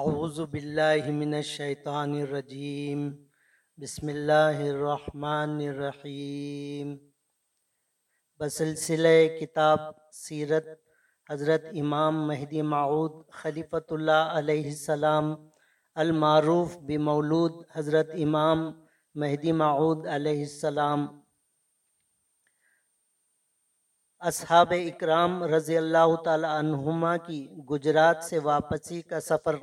اعوذ باللہ من الشیطان الرجیم۔ بسم اللہ الرحمن الرحیم۔ بسلسلہ کتاب سیرت حضرت امام مہدی معود خلیفۃ اللہ علیہ السلام المعروف بمولود حضرت امام مہدی معود علیہ السلام۔ اصحاب اکرام رضی اللہ تعالی عنہما کی گجرات سے واپسی کا سفر۔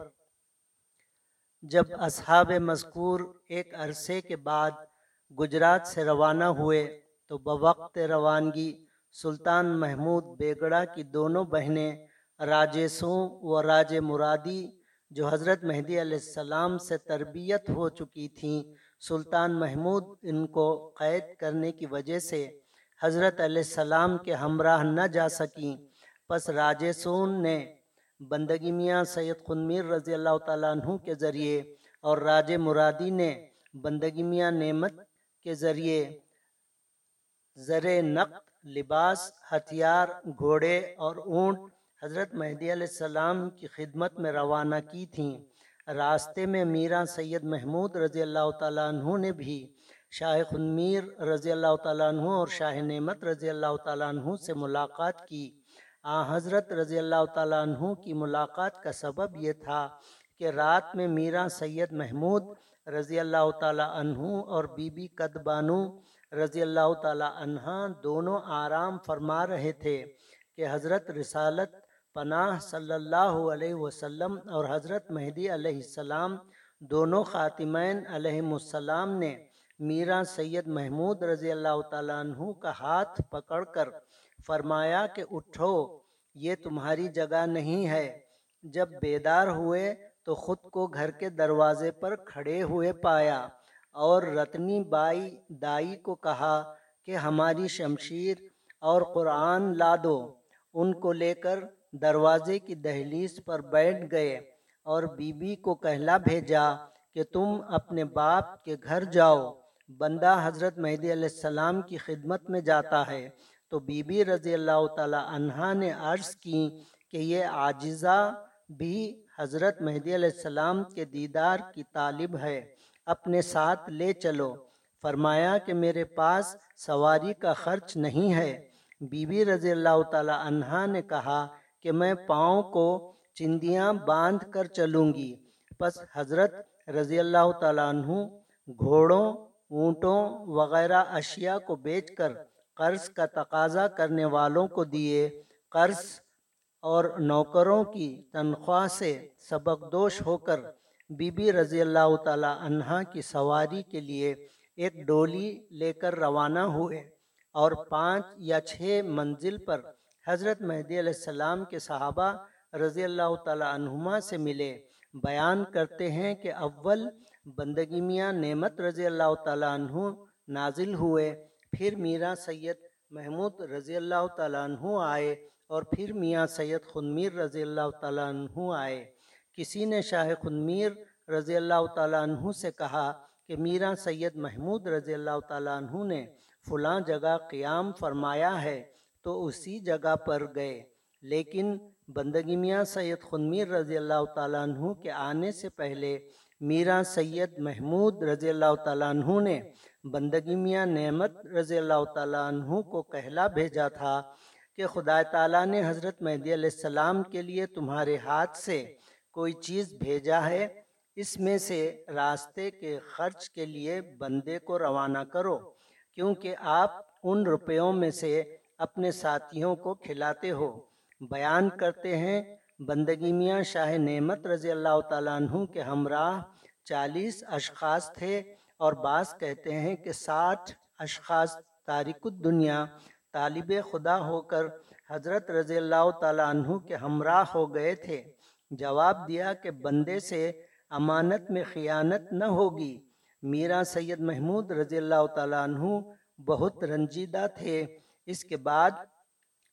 جب اصحاب مذکور ایک عرصے کے بعد گجرات سے روانہ ہوئے تو بوقت روانگی سلطان محمود بیگڑا کی دونوں بہنیں راج سوں و راج مرادی جو حضرت مہدی علیہ السلام سے تربیت ہو چکی تھیں، سلطان محمود ان کو قید کرنے کی وجہ سے حضرت علیہ السلام کے ہمراہ نہ جا سکیں۔ پس راجسون نے بندگی میاں سید خنمیر رضی اللہ تعالیٰ عنہ کے ذریعے اور راج مرادی نے بندگی میاں نعمت کے ذریعے زر نقد، لباس، ہتھیار، گھوڑے اور اونٹ حضرت مہدی علیہ السلام کی خدمت میں روانہ کی تھیں۔ راستے میں میرا سید محمود رضی اللہ تعالیٰ عنہ نے بھی شاہ خنمیر رضی اللہ تعالیٰ عنہ اور شاہ نعمت رضی اللہ تعالیٰ عنہ سے ملاقات کی۔ آ، حضرت رضی اللہ تعالیٰ عنہ کی ملاقات کا سبب یہ تھا کہ رات میں میرا سید محمود رضی اللہ تعالیٰ عنہ اور بی بی قدبانو رضی اللہ تعالیٰ عنہ دونوں آرام فرما رہے تھے کہ حضرت رسالت پناہ صلی اللہ علیہ وسلم اور حضرت مہدی علیہ السلام دونوں خاتمین علیہ السلام نے میرا سید محمود رضی اللہ تعالیٰ عنہ کا ہاتھ پکڑ کر فرمایا کہ اٹھو، یہ تمہاری جگہ نہیں ہے۔ جب بیدار ہوئے تو خود کو گھر کے دروازے پر کھڑے ہوئے پایا اور رتنی بائی دائی کو کہا کہ ہماری شمشیر اور قرآن لا دو۔ ان کو لے کر دروازے کی دہلیز پر بیٹھ گئے اور بی بی کو کہلا بھیجا کہ تم اپنے باپ کے گھر جاؤ۔ بندہ حضرت مہدی علیہ السلام کی خدمت میں جاتا ہے۔ تو بی بی رضی اللہ تعالی عنہ نے عرض کی کہ یہ عاجزہ بھی حضرت مہدی علیہ السلام کے دیدار کی طالب ہے، اپنے ساتھ لے چلو۔ فرمایا کہ میرے پاس سواری کا خرچ نہیں ہے۔ بی بی رضی اللہ تعالی عنہ نے کہا کہ میں پاؤں کو چندیاں باندھ کر چلوں گی۔ پس حضرت رضی اللہ تعالیٰ عنہ گھوڑوں، اونٹوں وغیرہ اشیاء کو بیچ کر قرض کا تقاضا کرنے والوں کو دیے قرض اور نوکروں کی تنخواہ سے سبق دوش ہو کر بی بی رضی اللہ تعالی عنہ کی سواری کے لیے ایک ڈولی لے کر روانہ ہوئے اور پانچ یا چھ منزل پر حضرت مہدی علیہ السلام کے صحابہ رضی اللہ تعالی عنہما سے ملے۔ بیان کرتے ہیں کہ اول بندگی میاں نعمت رضی اللہ تعالیٰ عنہ نازل ہوئے۔ پھر میرا سید محمود رضی اللہ تعالیٰ عنہ آئے اور پھر میاں سید خنمیر رضی اللہ تعالیٰ عنہ آئے۔ کسی نے شاہ خنمیر رضی اللہ تعالیٰ عنہ سے کہا کہ میرا سید محمود رضی اللہ تعالیٰ عنہ نے فلاں جگہ قیام فرمایا ہے تو اسی جگہ پر گئے۔ لیکن بندگی میاں سید خنمیر رضی اللہ تعالیٰ عنہ کے آنے سے پہلے میرا سید محمود رضی اللہ تعالیٰ عنہ نے بندگی میاں نعمت رضی اللہ تعالیٰ عنہ کو کہلا بھیجا تھا کہ خدا تعالیٰ نے حضرت مہدی علیہ السلام کے لیے تمہارے ہاتھ سے کوئی چیز بھیجا ہے، اس میں سے راستے کے خرچ کے لیے بندے کو روانہ کرو، کیونکہ آپ ان روپیوں میں سے اپنے ساتھیوں کو کھلاتے ہو۔ بیان کرتے ہیں، بندگی میاں شاہ نعمت رضی اللہ تعالیٰ عنہ کے ہمراہ چالیس اشخاص تھے اور بعض کہتے ہیں کہ ساٹھ اشخاص تارک الدنیا، طالب خدا ہو کر حضرت رضی اللہ تعالیٰ عنہ کے ہمراہ ہو گئے تھے۔ جواب دیا کہ بندے سے امانت میں خیانت نہ ہوگی۔ میرا سید محمود رضی اللہ تعالیٰ عنہ بہت رنجیدہ تھے۔ اس کے بعد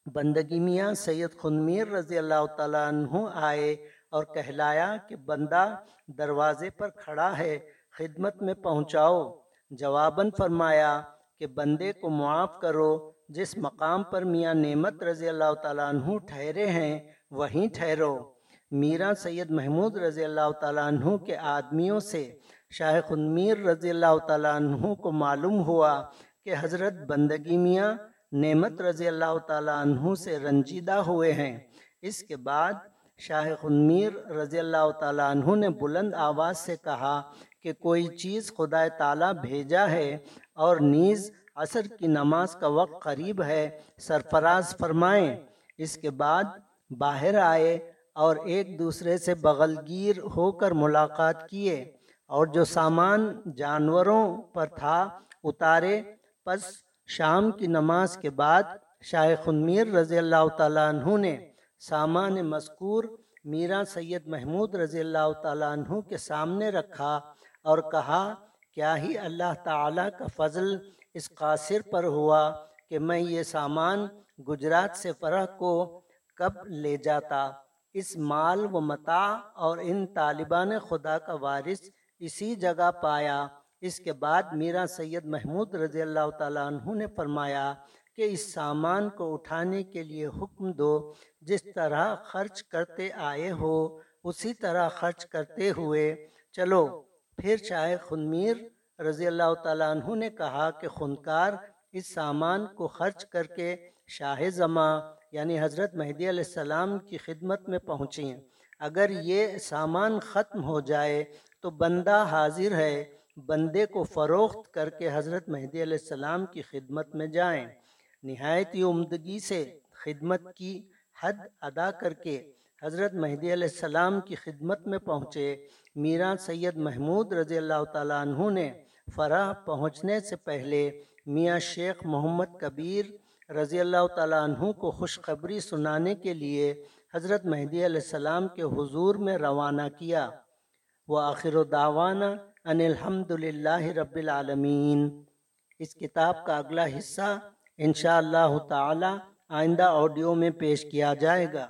بندگی میاں سید خنمیر رضی اللہ تعالیٰ عنہ آئے۔ اور کہلایا کہ بندہ دروازے پر کھڑا ہے، خدمت میں پہنچاؤ۔ جواباً فرمایا کہ بندے کو معاف کرو، جس مقام پر میاں نعمت رضی اللہ تعالیٰ عنہ ٹھہرے ہیں، وہیں ٹھہرو۔ میرا سید محمود رضی اللہ تعالیٰ عنہ کے آدمیوں سے شاہ خنمیر رضی اللہ تعالیٰ عنہ کو معلوم ہوا کہ حضرت بندگی میاں نعمت رضی اللہ تعالیٰ عنہ سے رنجیدہ ہوئے ہیں۔ اس کے بعد شاہ خنمیر رضی اللہ تعالیٰ عنہ نے بلند آواز سے کہا کہ کوئی چیز خدا تعالیٰ بھیجا ہے اور نیز عصر کی نماز کا وقت قریب ہے، سرفراز فرمائیں۔ اس کے بعد باہر آئے اور ایک دوسرے سے بغلگیر ہو کر ملاقات کیے اور جو سامان جانوروں پر تھا اتارے۔ پس شام کی نماز کے بعد شاہ خنمیر رضی اللہ تعالیٰ عنہ نے سامان مذکور میرا سید محمود رضی اللہ تعالیٰ عنہ کے سامنے رکھا اور کہا، کیا ہی اللہ تعالیٰ کا فضل اس قاصر پر ہوا کہ میں یہ سامان گجرات سے فرح کو کب لے جاتا؟ اس مال و متاع اور ان طالبان خدا کا وارث اسی جگہ پایا۔ اس کے بعد میرا سید محمود رضی اللہ تعالیٰ عنہ نے فرمایا کہ اس سامان کو اٹھانے کے لیے حکم دو۔ جس طرح خرچ کرتے آئے ہو، اسی طرح خرچ کرتے ہوئے۔ چلو، پھر چاہے خنمیر رضی اللہ تعالیٰ عنہ نے کہا کہ خنکار اس سامان کو خرچ کر کے شاہ زماں یعنی حضرت مہدی علیہ السلام کی خدمت میں پہنچیں۔ اگر یہ سامان ختم ہو جائے تو بندہ حاضر ہے، بندے کو فروخت کر کے حضرت مہدی علیہ السلام کی خدمت میں جائیں۔ نہایت ہی عمدگی سے خدمت کی حد ادا کر کے حضرت مہدی علیہ السلام کی خدمت میں پہنچے۔ میرا سید محمود رضی اللہ تعالیٰ عنہ نے فرح پہنچنے سے پہلے میاں شیخ محمد کبیر رضی اللہ تعالیٰ عنہ کو خوشخبری سنانے کے لیے حضرت مہدی علیہ السلام کے حضور میں روانہ کیا۔ وہ آخر و داوانہ ان الحمد للہ رب العالمین۔ اس کتاب کا اگلا حصہ انشاءاللہ تعالی آئندہ آڈیو میں پیش کیا جائے گا۔